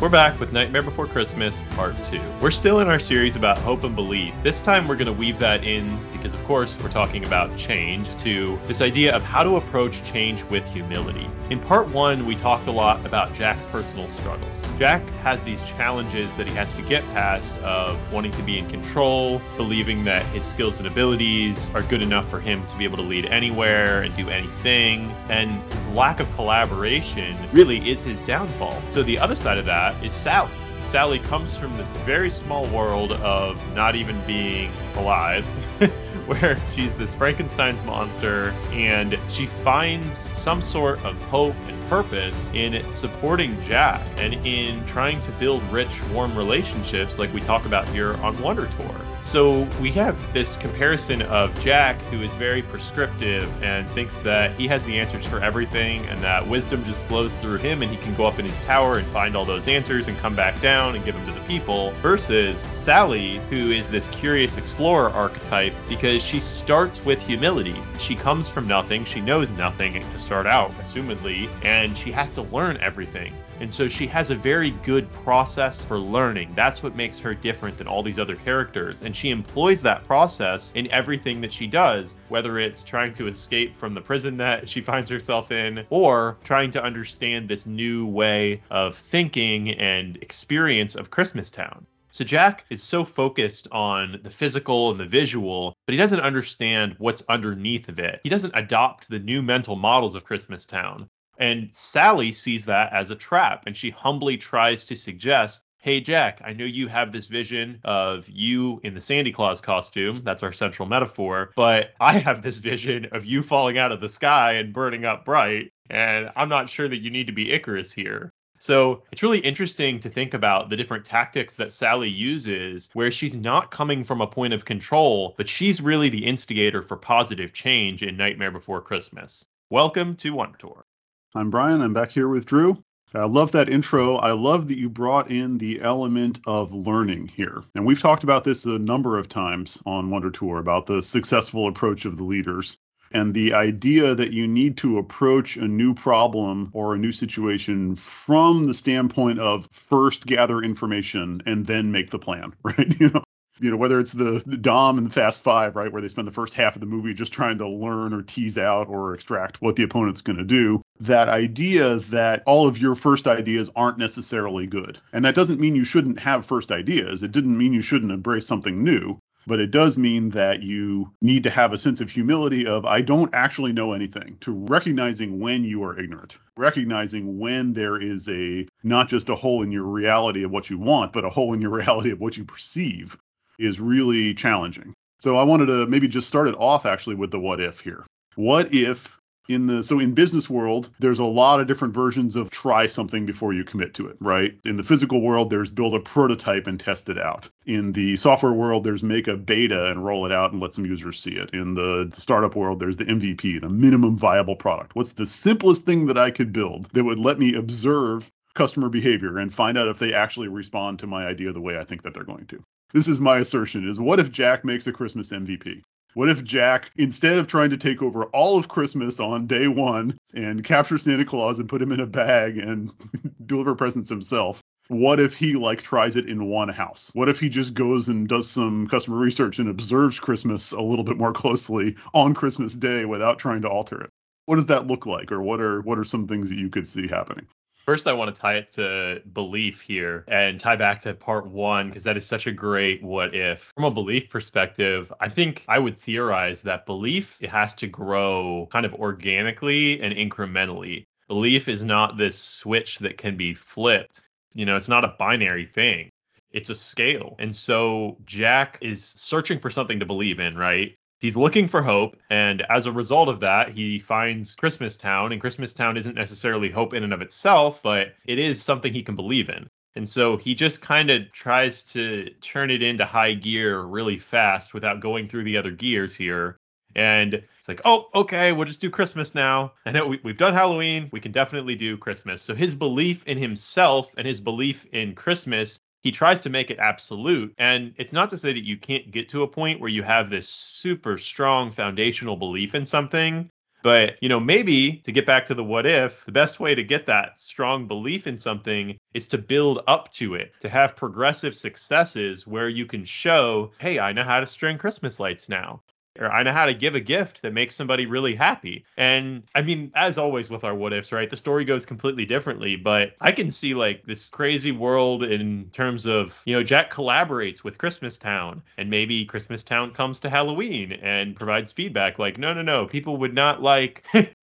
We're back with Nightmare Before Christmas, Part 2. We're still in our series about hope and belief. This time we're going to weave that in because, of course, we're talking about change to this idea of how to approach change with humility. In Part 1, we talked a lot about Jack's personal struggles. Jack has these challenges that he has to get past of wanting to be in control, believing that his skills and abilities are good enough for him to be able to lead anywhere and do anything, and lack of collaboration really is his downfall. So the other side of that is Sally. Sally comes from this very small world of not even being alive, where she's this Frankenstein's monster, and she finds some sort of hope and purpose in supporting Jack and in trying to build rich, warm relationships like we talk about here on Wonder Tour. So we have this comparison of Jack, who is very prescriptive and thinks that he has the answers for everything and that wisdom just flows through him and he can go up in his tower and find all those answers and come back down and give them to the people, versus Sally, who is this curious explorer archetype because she starts with humility. She comes from nothing, she knows nothing to start out, assumedly, and she has to learn everything. And so she has a very good process for learning. That's what makes her different than all these other characters. And she employs that process in everything that she does, whether it's trying to escape from the prison that she finds herself in or trying to understand this new way of thinking and experience of Christmas Town. So Jack is so focused on the physical and the visual, but he doesn't understand what's underneath of it. He doesn't adopt the new mental models of Christmas Town. And Sally sees that as a trap, and she humbly tries to suggest, Hey, Jack, I know you have this vision of you in the Sandy Claus costume. That's our central metaphor. But I have this vision of you falling out of the sky and burning up bright. And I'm not sure that you need to be Icarus here. So it's really interesting to think about the different tactics that Sally uses where she's not coming from a point of control, but she's really the instigator for positive change in Nightmare Before Christmas. Welcome to Wonder Tour. I'm Brian, I'm back here with Drew. I love that intro. I love that you brought in the element of learning here. And we've talked about this a number of times on Wonder Tour about the successful approach of the leaders and the idea that you need to approach a new problem or a new situation from the standpoint of first gather information and then make the plan, right? You know, you know whether it's the, Dom and the Fast Five, right, where they spend the first half of the movie just trying to learn or tease out or extract what the opponent's going to do. That idea that all of your first ideas aren't necessarily good, and that doesn't mean you shouldn't have first ideas. It didn't mean you shouldn't embrace something new but it does mean that you need to have a sense of humility of I don't actually know anything to recognizing when you are ignorant, recognizing when there is a not just a hole in your reality of what you want, but a hole in your reality of what you perceive is really challenging. So I wanted to maybe just start it off actually with the what if here. What if in the so in business world there's a lot of different versions of try something before you commit to it right? In the physical world there's build a prototype and test it out. In the software world there's make a beta and roll it out and let some users see it. In the startup world there's the mvp the minimum viable product. What's the simplest thing that i could build that would let me observe customer behavior and find out if they actually respond to my idea the way i think that they're going to this is my assertion is what if jack makes a christmas mvp what if Jack, instead of trying to take over all of Christmas on day one and capture Santa Claus and put him in a bag and deliver presents himself, what if he like tries it in one house? What if he just goes and does some customer research and observes Christmas a little bit more closely on Christmas Day without trying to alter it? What does that look like, or what are what are some things that you could see happening? First, I want to tie it to belief here and tie back to part one because that is such a great what if. From a belief perspective, I think I would theorize that belief it has to grow kind of organically and incrementally. Belief is not this switch that can be flipped. You know, it's not a binary thing. It's a scale. And so Jack is searching for something to believe in, right? He's looking for hope, and as a result of that, he finds Christmas Town, and Christmas Town isn't necessarily hope in and of itself, but it is something he can believe in. And so he just kind of tries to turn it into high gear really fast without going through the other gears here. And it's like, oh, okay, we'll just do Christmas now. I know we, we've done Halloween. We can definitely do Christmas. So his belief in himself and his belief in Christmas he tries to make it absolute. And it's not to say that you can't get to a point where you have this super strong foundational belief in something. But, you know, maybe to get back to the what if, the best way to get that strong belief in something is to build up to it, to have progressive successes where you can show, hey, I know how to string Christmas lights now or I know how to give a gift that makes somebody really happy. And I mean, as always with our what ifs, right? The story goes completely differently, but I can see like this crazy world in terms of, you know, Jack collaborates with Christmas Town and maybe Christmas Town comes to Halloween and provides feedback like, no, no, no, people would not like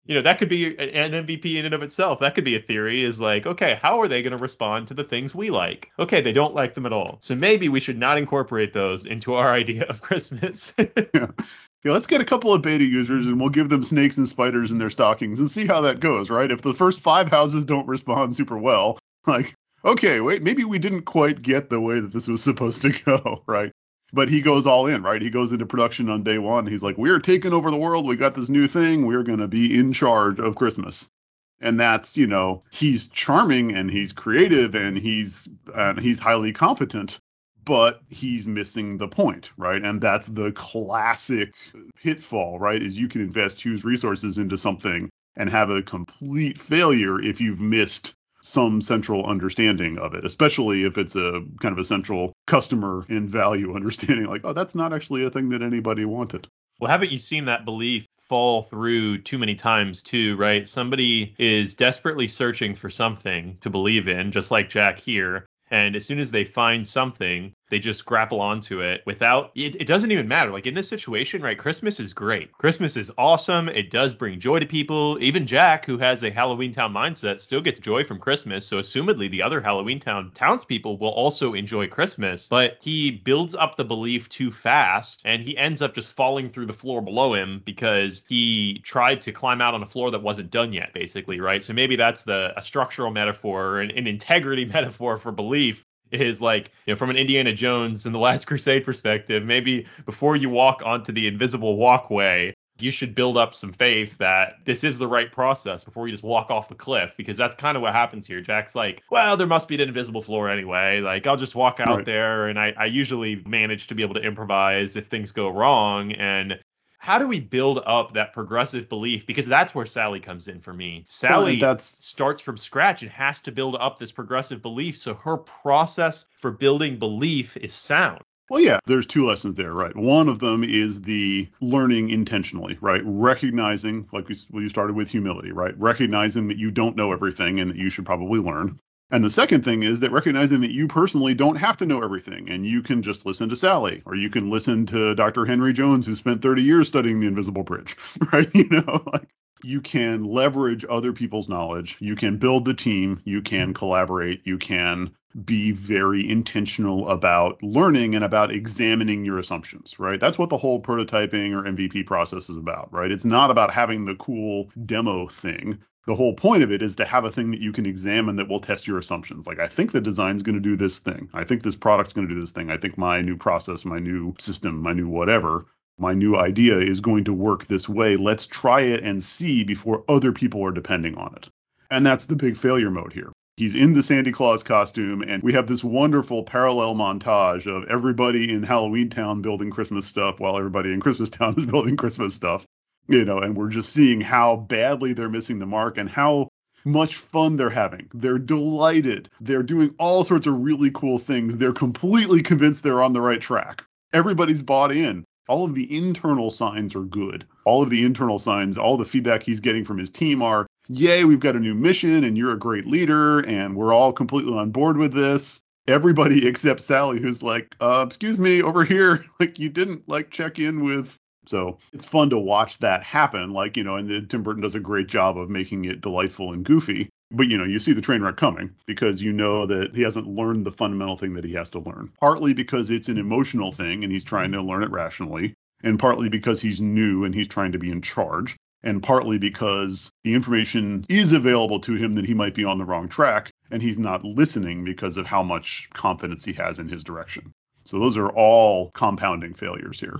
you know that could be an MVP in and of itself. That could be a theory. Is like, okay, how are they going to respond to the things we like? Okay, they don't like them at all. So maybe we should not incorporate those into our idea of Christmas. yeah. Yeah, let's get a couple of beta users and we'll give them snakes and spiders in their stockings and see how that goes, right? If the first five houses don't respond super well, like, okay, wait, maybe we didn't quite get the way that this was supposed to go, right? But he goes all in, right? He goes into production on day one. He's like, "We're taking over the world. We got this new thing. We're gonna be in charge of Christmas." And that's, you know, he's charming and he's creative and he's uh, he's highly competent, but he's missing the point, right? And that's the classic pitfall, right? Is you can invest huge resources into something and have a complete failure if you've missed some central understanding of it, especially if it's a kind of a central customer and value understanding, like, oh, that's not actually a thing that anybody wanted. Well, haven't you seen that belief fall through too many times too, right? Somebody is desperately searching for something to believe in, just like Jack here. And as soon as they find something, they just grapple onto it without it, it doesn't even matter. Like in this situation right christmas is great. Christmas is awesome. It does bring joy to people. Even jack who has a halloween town mindset still gets joy from christmas. So assumedly the other halloween town townspeople will also enjoy christmas. But he builds up the belief too fast and he ends up just falling through the floor below him because he tried to climb out on a floor that wasn't done yet basically right? So maybe that's the a structural metaphor an, an integrity metaphor for belief is like, you know, from an Indiana Jones and the Last Crusade perspective, maybe before you walk onto the invisible walkway, you should build up some faith that this is the right process before you just walk off the cliff because that's kind of what happens here. Jack's like, well, there must be an invisible floor anyway. Like, I'll just walk out right. there and I, I usually manage to be able to improvise if things go wrong. And how do we build up that progressive belief? Because that's where Sally comes in for me. Sally well, starts from scratch and has to build up this progressive belief. So her process for building belief is sound. Well, yeah, there's two lessons there, right? One of them is the learning intentionally, right? Recognizing, like we, we started with humility, right? Recognizing that you don't know everything and that you should probably learn. And the second thing is that recognizing that you personally don't have to know everything and you can just listen to Sally or you can listen to Dr. Henry Jones who spent 30 years studying the invisible bridge, right? You know, like you can leverage other people's knowledge, you can build the team, you can collaborate, you can be very intentional about learning and about examining your assumptions, right? That's what the whole prototyping or MVP process is about, right? It's not about having the cool demo thing the whole point of it is to have a thing that you can examine that will test your assumptions. Like, I think the design's going to do this thing. I think this product's going to do this thing. I think my new process, my new system, my new whatever, my new idea is going to work this way. Let's try it and see before other people are depending on it. And that's the big failure mode here. He's in the Sandy Claus costume, and we have this wonderful parallel montage of everybody in Halloween Town building Christmas stuff while everybody in Christmas Town is building Christmas stuff you know, and we're just seeing how badly they're missing the mark and how much fun they're having. They're delighted. They're doing all sorts of really cool things. They're completely convinced they're on the right track. Everybody's bought in. All of the internal signs are good. All of the internal signs, all the feedback he's getting from his team are, yay, we've got a new mission and you're a great leader and we're all completely on board with this. Everybody except Sally, who's like, uh, excuse me, over here, like you didn't like check in with so it's fun to watch that happen. Like, you know, and the, Tim Burton does a great job of making it delightful and goofy. But, you know, you see the train wreck coming because you know that he hasn't learned the fundamental thing that he has to learn. Partly because it's an emotional thing and he's trying to learn it rationally, and partly because he's new and he's trying to be in charge. and partly because the information is available to him that he might be on the wrong track and he's not listening because of how much confidence he has in his direction. So those are all compounding failures here.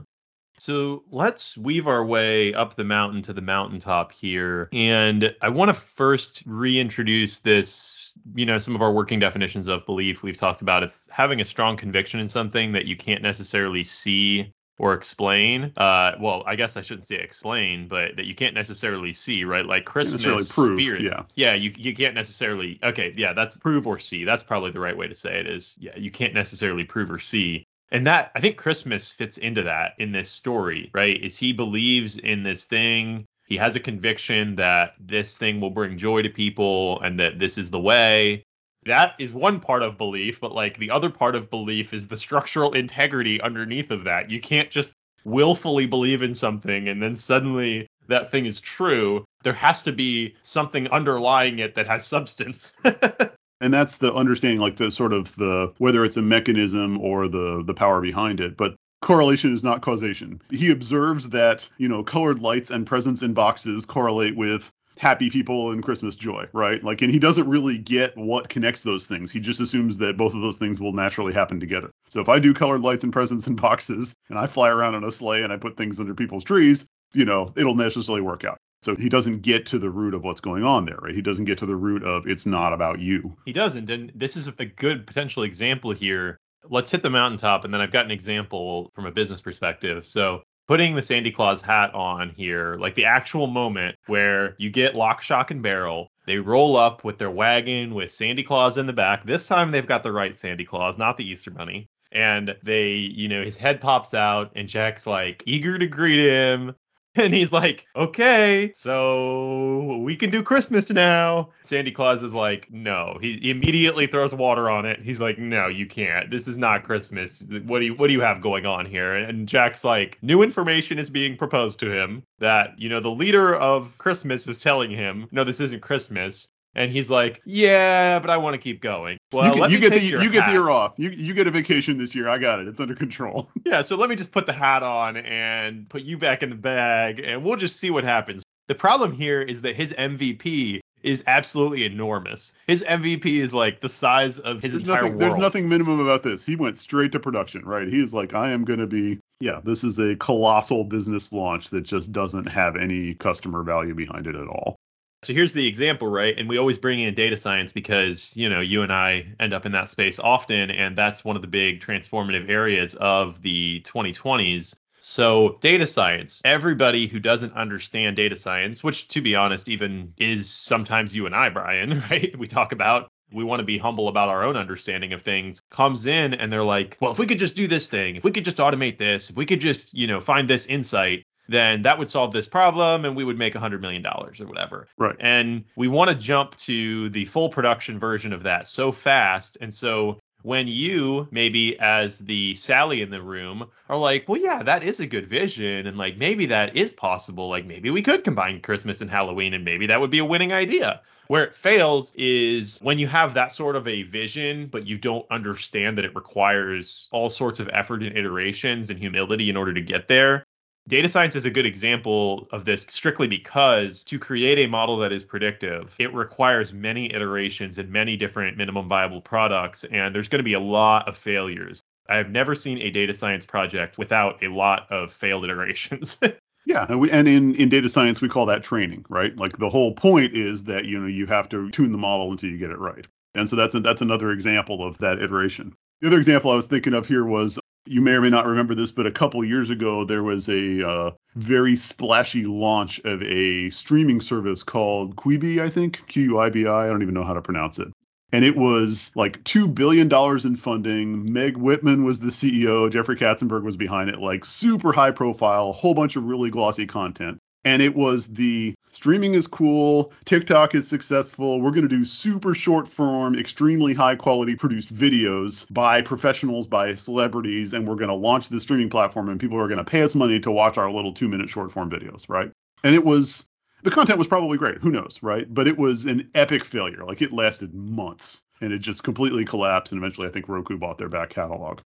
So let's weave our way up the mountain to the mountaintop here. And I want to first reintroduce this, you know, some of our working definitions of belief. We've talked about it's having a strong conviction in something that you can't necessarily see or explain. Uh, well, I guess I shouldn't say explain, but that you can't necessarily see, right? Like Christmas prove, spirit. Yeah. Yeah, you you can't necessarily. Okay, yeah, that's prove or see. That's probably the right way to say it. Is yeah, you can't necessarily prove or see. And that I think Christmas fits into that in this story, right? Is he believes in this thing. He has a conviction that this thing will bring joy to people and that this is the way that is one part of belief, but like the other part of belief is the structural integrity underneath of that. You can't just willfully believe in something and then suddenly that thing is true. There has to be something underlying it that has substance. and that's the understanding like the sort of the whether it's a mechanism or the the power behind it, but correlation is not causation. He observes that, you know, colored lights and presents in boxes correlate with happy people and Christmas joy, right? Like, and he doesn't really get what connects those things. He just assumes that both of those things will naturally happen together. So if I do colored lights and presents in boxes and I fly around in a sleigh and I put things under people's trees, you know, it'll necessarily work out. So he doesn't get to the root of what's going on there, right? He doesn't get to the root of it's not about you. He doesn't. And this is a good potential example here. Let's hit the mountaintop. And then I've got an example from a business perspective. So putting the Sandy Claus hat on here, like the actual moment where you get lock, shock, and barrel. They roll up with their wagon with Sandy Claus in the back. This time they've got the right Sandy Claus, not the Easter Bunny. And they, you know, his head pops out, and Jack's like eager to greet him. And he's like, okay, so we can do Christmas now. Sandy Claus is like, no. He immediately throws water on it. He's like, no, you can't. This is not Christmas. What do you what do you have going on here? And Jack's like, new information is being proposed to him that, you know, the leader of Christmas is telling him, no, this isn't Christmas. And he's like, "Yeah, but I want to keep going." Well, you, let you me get the your you get the year off. You you get a vacation this year. I got it. It's under control. Yeah, so let me just put the hat on and put you back in the bag, and we'll just see what happens. The problem here is that his MVP is absolutely enormous. His MVP is like the size of his There's entire nothing, world. there's nothing minimum about this. He went straight to production, right? He is like, I am going to be, yeah, this is a colossal business launch that just doesn't have any customer value behind it at all. So here's the example, right? And we always bring in data science because, you know, you and I end up in that space often, and that's one of the big transformative areas of the 2020s. So, data science, everybody who doesn't understand data science, which to be honest, even is sometimes you and I, Brian, right? We talk about we want to be humble about our own understanding of things comes in and they're like well if we could just do this thing if we could just automate this if we could just you know find this insight then that would solve this problem and we would make a $100 million or whatever. Right. And we want to jump to the full production version of that so fast. And so when you, maybe as the Sally in the room, are like, well, yeah, that is a good vision. And like, maybe that is possible. Like, maybe we could combine Christmas and Halloween and maybe that would be a winning idea. Where it fails is when you have that sort of a vision, but you don't understand that it requires all sorts of effort and iterations and humility in order to get there. Data science is a good example of this strictly because to create a model that is predictive, it requires many iterations and many different minimum viable products, and there's going to be a lot of failures. I have never seen a data science project without a lot of failed iterations. Yeah, and, we, and in in data science we call that training, right? Like the whole point is that you know you have to tune the model until you get it right. And so that's a, that's another example of that iteration. The other example I was thinking of here was you may or may not remember this, but a couple years ago there was a uh, very splashy launch of a streaming service called Quibi, I think Q U I B I. I don't even know how to pronounce it. And it was like two billion dollars in funding. Meg Whitman was the CEO. Jeffrey Katzenberg was behind it. Like super high profile, whole bunch of really glossy content. And it was the streaming is cool, TikTok is successful. We're going to do super short form, extremely high quality produced videos by professionals, by celebrities, and we're going to launch the streaming platform and people are going to pay us money to watch our little two minute short form videos, right? And it was the content was probably great, who knows, right? But it was an epic failure. Like it lasted months and it just completely collapsed. And eventually, I think Roku bought their back catalog.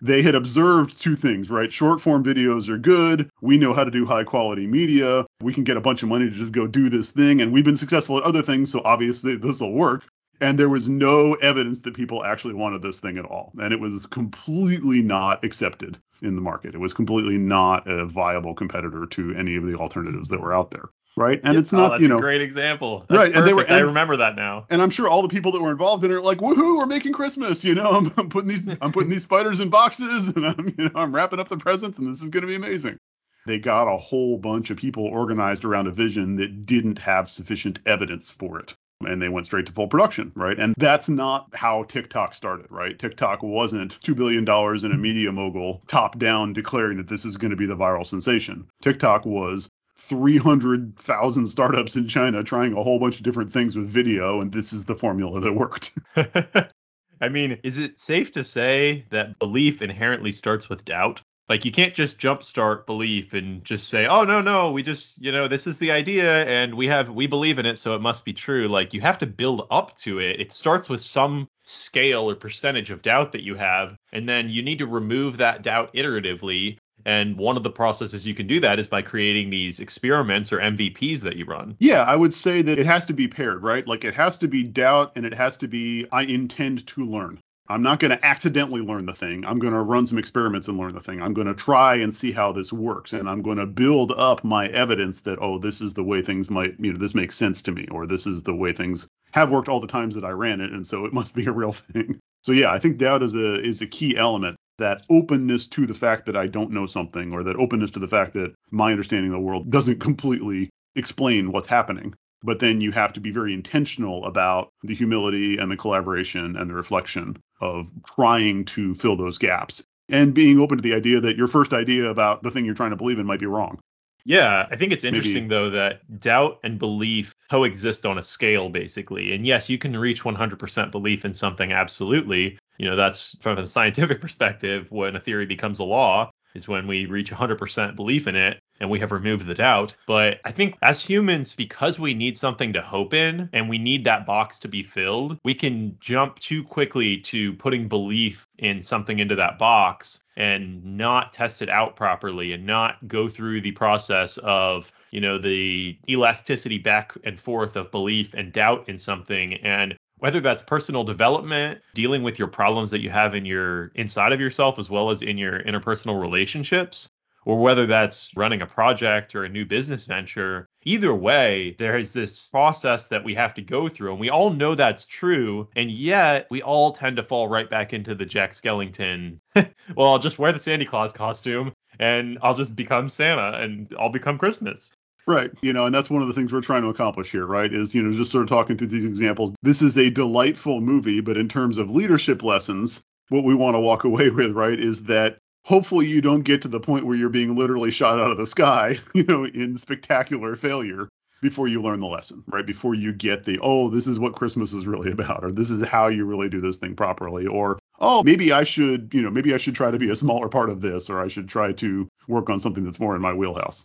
They had observed two things, right? Short form videos are good. We know how to do high quality media. We can get a bunch of money to just go do this thing. And we've been successful at other things. So obviously this will work. And there was no evidence that people actually wanted this thing at all. And it was completely not accepted in the market. It was completely not a viable competitor to any of the alternatives that were out there right? And it's Oh, not, that's you know, a great example. That's Right, and they were- perfect. I remember that now. and I'm sure all the people that were involved in it are like, woohoo, we're making Christmas, you know, I'm, I'm putting these, I'm putting these spiders in boxes, and I'm, you know, I'm wrapping up the presents, and this is going to be amazing. They got a whole bunch of people organized around a vision that didn't have sufficient evidence for it. And they went straight to full production, right? And that's not how TikTok started, right? TikTok wasn't $2 billion in a media mogul top down declaring that this is going to be the viral sensation. TikTok was 300,000 startups in China trying a whole bunch of different things with video, and this is the formula that worked. I mean, is it safe to say that belief inherently starts with doubt? Like you can't just jumpstart belief and just say, "Oh no, no, we just, you know, this is the idea and we have we believe in it, so it must be true." Like you have to build up to it. It starts with some scale or percentage of doubt that you have, and then you need to remove that doubt iteratively. And one of the processes you can do that is by creating these experiments or MVPs that you run. Yeah, I would say that it has to be paired, right? Like it has to be doubt and it has to be, I intend to learn. I'm not going to accidentally learn the thing. I'm going to run some experiments and learn the thing. I'm going to try and see how this works. And I'm going to build up my evidence that, oh, this is the way things might, you know, this makes sense to me, or this is the way things have worked all the times that I ran it. And so it must be a real thing. So yeah, I think doubt is a is a key element. That openness to the fact that I don't know something, or that openness to the fact that my understanding of the world doesn't completely explain what's happening. But then you have to be very intentional about the humility and the collaboration and the reflection of trying to fill those gaps and being open to the idea that your first idea about the thing you're trying to believe in might be wrong. Yeah, I think it's Maybe- interesting though that doubt and belief coexist on a scale basically. And yes, you can reach 100% belief in something absolutely. You know, that's from a scientific perspective when a theory becomes a law is when we reach 100% belief in it and we have removed the doubt. But I think as humans because we need something to hope in and we need that box to be filled, we can jump too quickly to putting belief in something into that box and not test it out properly and not go through the process of you know the elasticity back and forth of belief and doubt in something and whether that's personal development dealing with your problems that you have in your inside of yourself as well as in your interpersonal relationships or whether that's running a project or a new business venture. Either way there is this process that we have to go through and we all know that's true and yet we all tend to fall right back into the jack skellington well i'll just wear the sandy claus costume and i'll just become santa and i'll become christmas Right. You know, and that's one of the things we're trying to accomplish here, right? Is, you know, just sort of talking through these examples. This is a delightful movie, but in terms of leadership lessons, what we want to walk away with, right, is that hopefully you don't get to the point where you're being literally shot out of the sky, you know, in spectacular failure before you learn the lesson, right? Before you get the, oh, this is what Christmas is really about, or this is how you really do this thing properly, or oh, maybe I should, you know, maybe I should try to be a smaller part of this, or I should try to work on something that's more in my wheelhouse.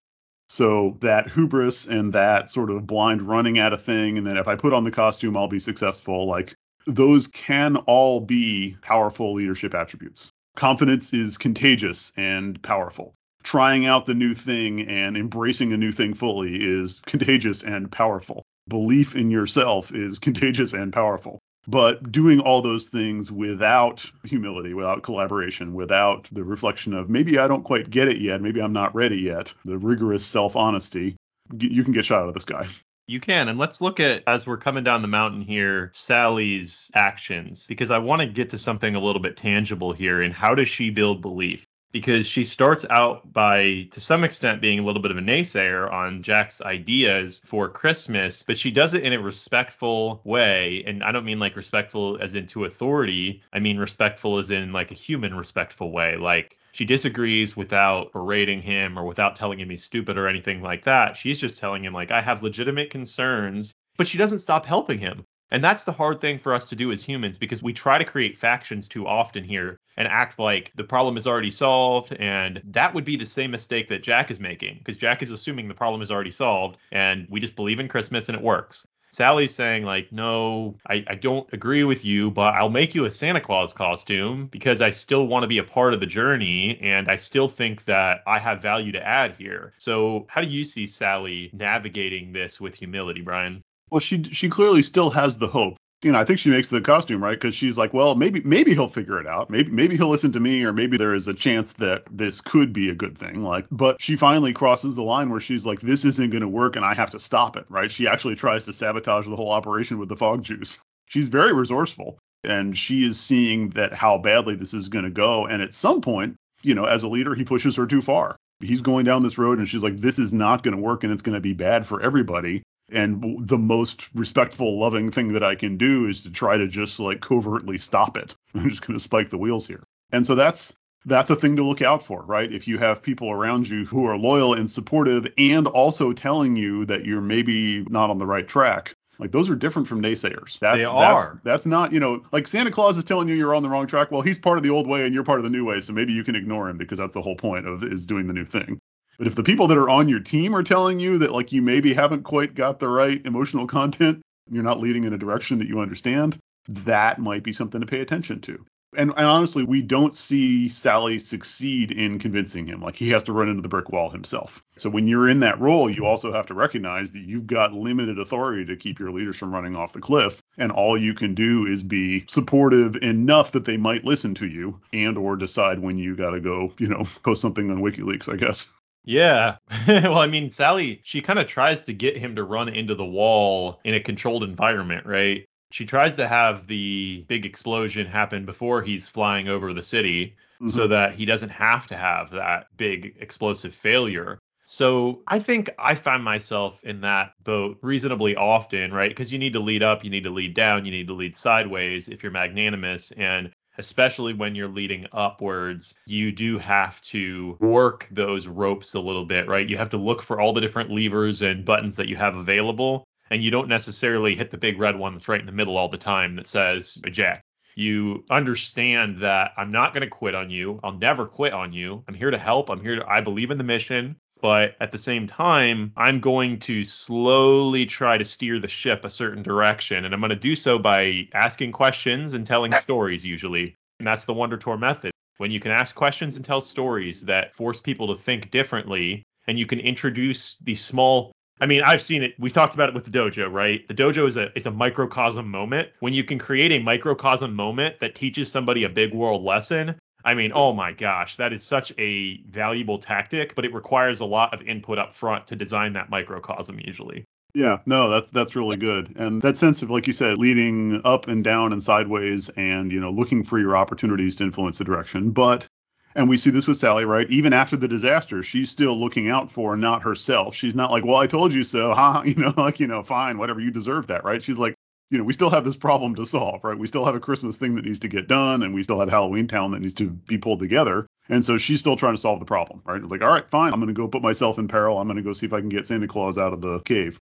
So that hubris and that sort of blind running at a thing, and then if I put on the costume, I'll be successful, like those can all be powerful leadership attributes. Confidence is contagious and powerful. Trying out the new thing and embracing a new thing fully is contagious and powerful. Belief in yourself is contagious and powerful. But doing all those things without humility, without collaboration, without the reflection of maybe I don't quite get it yet, maybe I'm not ready yet, the rigorous self honesty, you can get shot out of the sky. You can. And let's look at, as we're coming down the mountain here, Sally's actions, because I want to get to something a little bit tangible here. And how does she build belief? Because she starts out by, to some extent, being a little bit of a naysayer on Jack's ideas for Christmas, but she does it in a respectful way. And I don't mean like respectful as into authority, I mean respectful as in like a human respectful way. Like, she disagrees without berating him or without telling him he's stupid or anything like that. She's just telling him like I have legitimate concerns, but she doesn't stop helping him. And that's the hard thing for us to do as humans because we try to create factions too often here and act like the problem is already solved. And that would be the same mistake that Jack is making because Jack is assuming the problem is already solved and we just believe in Christmas and it works. Sally's saying like, no, I, I don't agree with you, but I'll make you a Santa Claus costume because I still want to be a part of the journey and I still think that I have value to add here. So how do you see Sally navigating this with humility, Brian? Well, she she clearly still has the hope you know, I think she makes the costume right because she's like, well, maybe maybe he'll figure it out. Maybe maybe he'll listen to me, or maybe there is a chance that this could be a good thing. Like, but she finally crosses the line where she's like, this isn't going to work, and I have to stop it. Right? She actually tries to sabotage the whole operation with the fog juice. She's very resourceful, and she is seeing that how badly this is going to go. And at some point, you know, as a leader, he pushes her too far. He's going down this road, and she's like, this is not going to work, and it's going to be bad for everybody and the most respectful loving thing that i can do is to try to just like covertly stop it i'm just going to spike the wheels here and so that's that's a thing to look out for right if you have people around you who are loyal and supportive and also telling you that you're maybe not on the right track like those are different from naysayers. That, they are. That's, that's not, you know, like Santa Claus is telling you you're on the wrong track. Well, he's part of the old way and you're part of the new way, so maybe you can ignore him because that's the whole point of is doing the new thing. But if the people that are on your team are telling you that like you maybe haven't quite got the right emotional content, you're not leading in a direction that you understand, that might be something to pay attention to. And, and, honestly, we don't see Sally succeed in convincing him. Like he has to run into the brick wall himself. So when you're in that role, you also have to recognize that you've got limited authority to keep your leaders from running off the cliff. And all you can do is be supportive enough that they might listen to you and or decide when you got to go, you know, post something on WikiLeaks, I guess. Yeah. well, I mean, Sally, she kind of tries to get him to run into the wall in a controlled environment, right? She tries to have the big explosion happen before he's flying over the city mm-hmm. so that he doesn't have to have that big explosive failure. So I think I find myself in that boat reasonably often, right? Because you need to lead up, you need to lead down, you need to lead sideways if you're magnanimous. And especially when you're leading upwards, you do have to work those ropes a little bit, right? You have to look for all the different levers and buttons that you have available. And you don't necessarily hit the big red one that's right in the middle all the time that says eject. You understand that I'm not going to quit on you. I'll never quit on you. I'm here to help. I'm here to, I believe in the mission but at the same time, I'm going to slowly try to steer the ship a certain direction. And I'm going to do so by asking questions and telling stories, usually. And that's the Wonder Tour method. When you can ask questions and tell stories that force people to think differently, and you can introduce these small I mean, I've seen it. We've talked about it with the dojo, right? The dojo is a is a microcosm moment. When you can create a microcosm moment that teaches somebody a big world lesson, I mean, oh my gosh, that is such a valuable tactic, but it requires a lot of input up front to design that microcosm usually. Yeah, no, that's that's really good. And that sense of like you said, leading up and down and sideways and, you know, looking for your opportunities to influence the direction. But and we see this with Sally, right? Even after the disaster, she's still looking out for not herself. She's not like, well, I told you so, huh? You know, like, you know, fine, whatever, you deserve that, right? She's like, you know, we still have this problem to solve, right? We still have a Christmas thing that needs to get done, and we still have Halloween Town that needs to be pulled together. And so she's still trying to solve the problem, right? Like, all right, fine, I'm going to go put myself in peril. I'm going to go see if I can get Santa Claus out of the cave.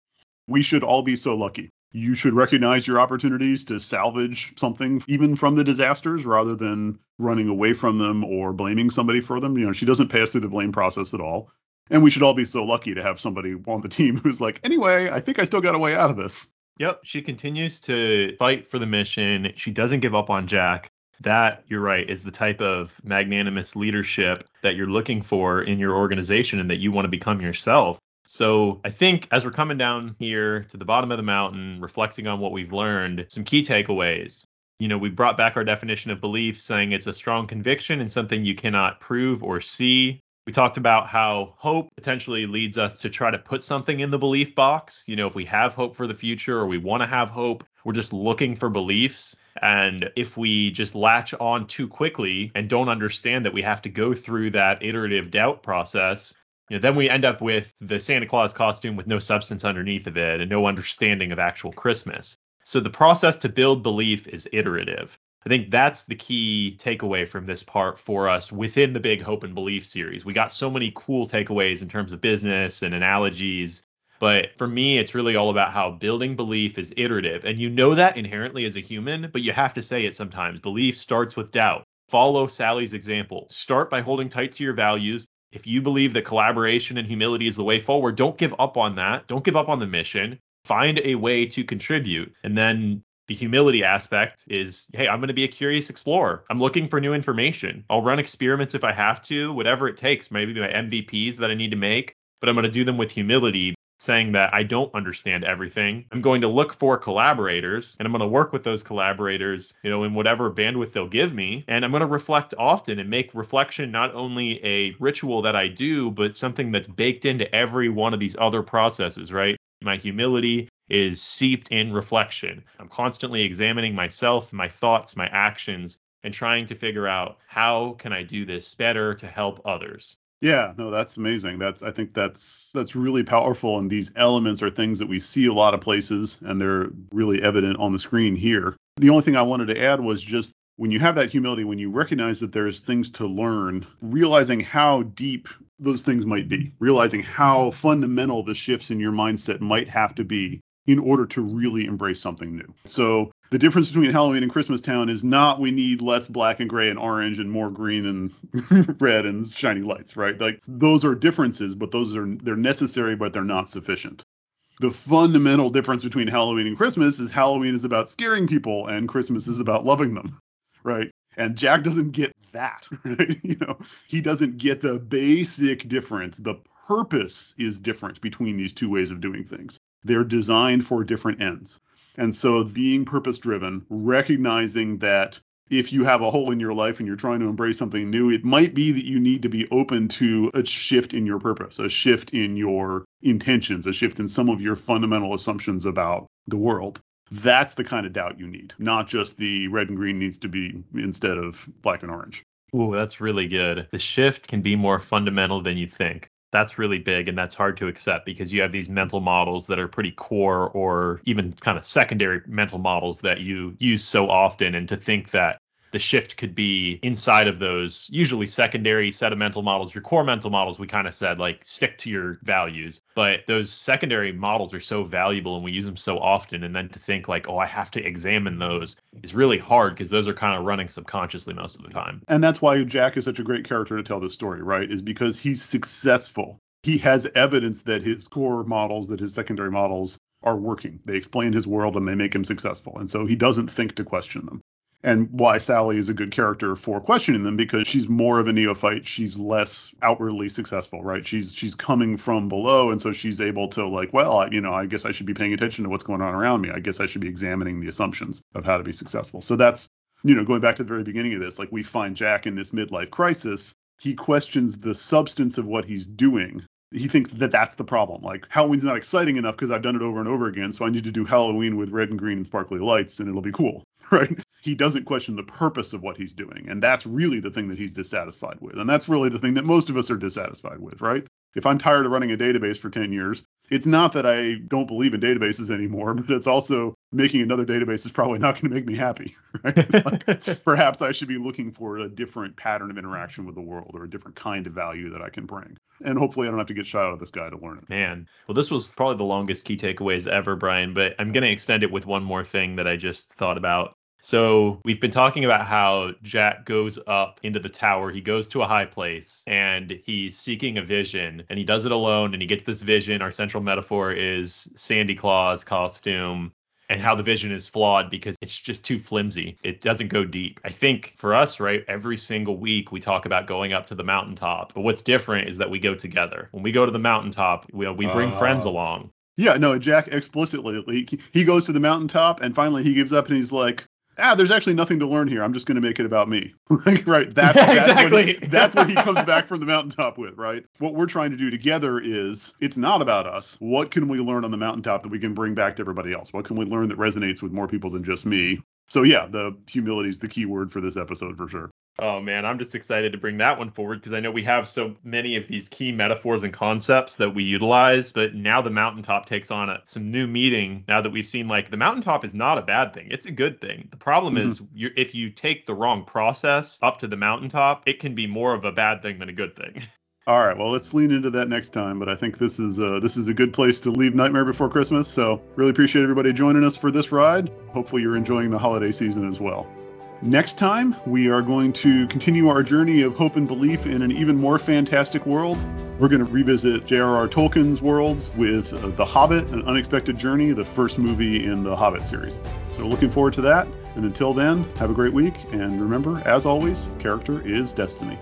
We should all be so lucky. You should recognize your opportunities to salvage something, even from the disasters, rather than running away from them or blaming somebody for them. You know, she doesn't pass through the blame process at all. And we should all be so lucky to have somebody on the team who's like, anyway, I think I still got a way out of this. Yep, she continues to fight for the mission. She doesn't give up on Jack. That, you're right, is the type of magnanimous leadership that you're looking for in your organization and that you want to become yourself. So I think as we're coming down here to the bottom of the mountain, reflecting on what we've learned, some key takeaways. You know, we brought back our definition of belief, saying it's a strong conviction and something you cannot prove or see. We talked about how hope potentially leads us to try to put something in the belief box. You know, if we have hope for the future or we want to have hope, we're just looking for beliefs. And if we just latch on too quickly and don't understand that we have to go through that iterative doubt process, you know, then we end up with the Santa Claus costume with no substance underneath of it and no understanding of actual Christmas. So the process to build belief is iterative. I think that's the key takeaway from this part for us within the big Hope and Belief series. We got so many cool takeaways in terms of business and analogies. But for me, it's really all about how building belief is iterative. And you know that inherently as a human, but you have to say it sometimes. Belief starts with doubt. Follow Sally's example. Start by holding tight to your values. If you believe that collaboration and humility is the way forward, don't give up on that. Don't give up on the mission find a way to contribute. And then the humility aspect is, hey, I'm going to be a curious explorer. I'm looking for new information. I'll run experiments if I have to, whatever it takes, maybe my MVPs that I need to make, but I'm going to do them with humility, saying that I don't understand everything. I'm going to look for collaborators and I'm going to work with those collaborators, you know, in whatever bandwidth they'll give me. And I'm going to reflect often and make reflection not only a ritual that I do, but something that's baked into every one of these other processes, right? My humility is seeped in reflection. I'm constantly examining myself, my thoughts, my actions, and trying to figure out how can I do this better to help others. Yeah, no, that's amazing. That's I think that's that's really powerful and these elements are things that we see a lot of places and they're really evident on the screen here. The only thing I wanted to add was just when you have that humility, when you recognize that there's things to learn, realizing how deep those things might be, realizing how fundamental the shifts in your mindset might have to be in order to really embrace something new. So the difference between Halloween and Christmas Town is not we need less black and gray and orange and more green and red and shiny lights, right? Like those are differences, but those are they're necessary, but they're not sufficient. The fundamental difference between Halloween and Christmas is Halloween is about scaring people and Christmas is about loving them, right? And Jack doesn't get that, right? You know, he doesn't get the basic difference. The purpose is different between these two ways of doing things. They're designed for different ends. And so being purpose driven, recognizing that if you have a hole in your life and you're trying to embrace something new, it might be that you need to be open to a shift in your purpose, a shift in your intentions, a shift in some of your fundamental assumptions about the world. That's the kind of doubt you need, not just the red and green needs to be instead of black and orange. Ooh, that's really good. The shift can be more fundamental than you think that's really big and that's hard to accept because you have these mental models that are pretty core or even kind of secondary mental models that you use so often and to think that the shift could be inside of those usually secondary sedimental models. Your core mental models, we kind of said like stick to your values, but those secondary models are so valuable and we use them so often. And then to think like, oh, I have to examine those is really hard because those are kind of running subconsciously most of the time. And that's why Jack is such a great character to tell this story, right? Is because he's successful. He has evidence that his core models, that his secondary models are working. They explain his world and they make him successful. And so he doesn't think to question them and why Sally is a good character for questioning them because she's more of a neophyte. She's less outwardly successful, right? She's she's coming from below, and so she's able to like, well, I, you know, I guess I should be paying attention to what's going on around me. I guess I should be examining the assumptions of how to be successful. So that's you know, going back to the very beginning of this, like we find Jack in this midlife crisis. He questions the substance of what he's doing he thinks that that's the problem. Like Halloween's not exciting enough because I've done it over and over again, so I need to do Halloween with red and green and sparkly lights and it'll be cool, right? He doesn't question the purpose of what he's doing, and that's really the thing that he's dissatisfied with. And that's really the thing that most of us are dissatisfied with, right? If I'm tired of running a database for 10 years, it's not that I don't believe in databases anymore, but it's also making another database is probably not going to make me happy. Right? like, perhaps I should be looking for a different pattern of interaction with the world or a different kind of value that I can bring. And hopefully I don't have to get shot out of this guy to learn it. Man, well, this was probably the longest key takeaways ever, Brian, but I'm going to extend it with one more thing that I just thought about. So we've been talking about how Jack goes up into the tower. He goes to a high place and he's seeking a vision and he does it alone and he gets this vision. Our central metaphor is Sandy Claus costume and how the vision is flawed because it's just too flimsy. It doesn't go deep. I think for us, right, every single week we talk about going up to the mountaintop. But what's different is that we go together. When we go to the mountaintop, we, we bring uh, friends along. Yeah, no, Jack explicitly he, he goes to the mountaintop and finally he gives up and he's like, ah, there's actually nothing to learn here. I'm just going to make it about me. like, right. That's, yeah, that's exactly. What he, that's what he comes back from the mountaintop with, right? What we're trying to do together is it's not about us. What can we learn on the mountaintop that we can bring back to everybody else? What can we learn that resonates with more people than just me? So yeah, the humility is the key word for this episode for sure. Oh man, I'm just excited to bring that one forward because I know we have so many of these key metaphors and concepts that we utilize, but now the mountaintop takes on a, some new meaning now that we've seen like the mountaintop is not a bad thing. It's a good thing. The problem mm-hmm. is if you take the wrong process up to the mountaintop, it can be more of a bad thing than a good thing. All right, well, let's lean into that next time. But I think this is uh, this is a good place to leave Nightmare Before Christmas. So really appreciate everybody joining us for this ride. Hopefully you're enjoying the holiday season as well. Next time, we are going to continue our journey of hope and belief in an even more fantastic world. We're going to revisit J.R.R. Tolkien's worlds with uh, The Hobbit, An Unexpected Journey, the first movie in the Hobbit series. So, looking forward to that. And until then, have a great week. And remember, as always, character is destiny.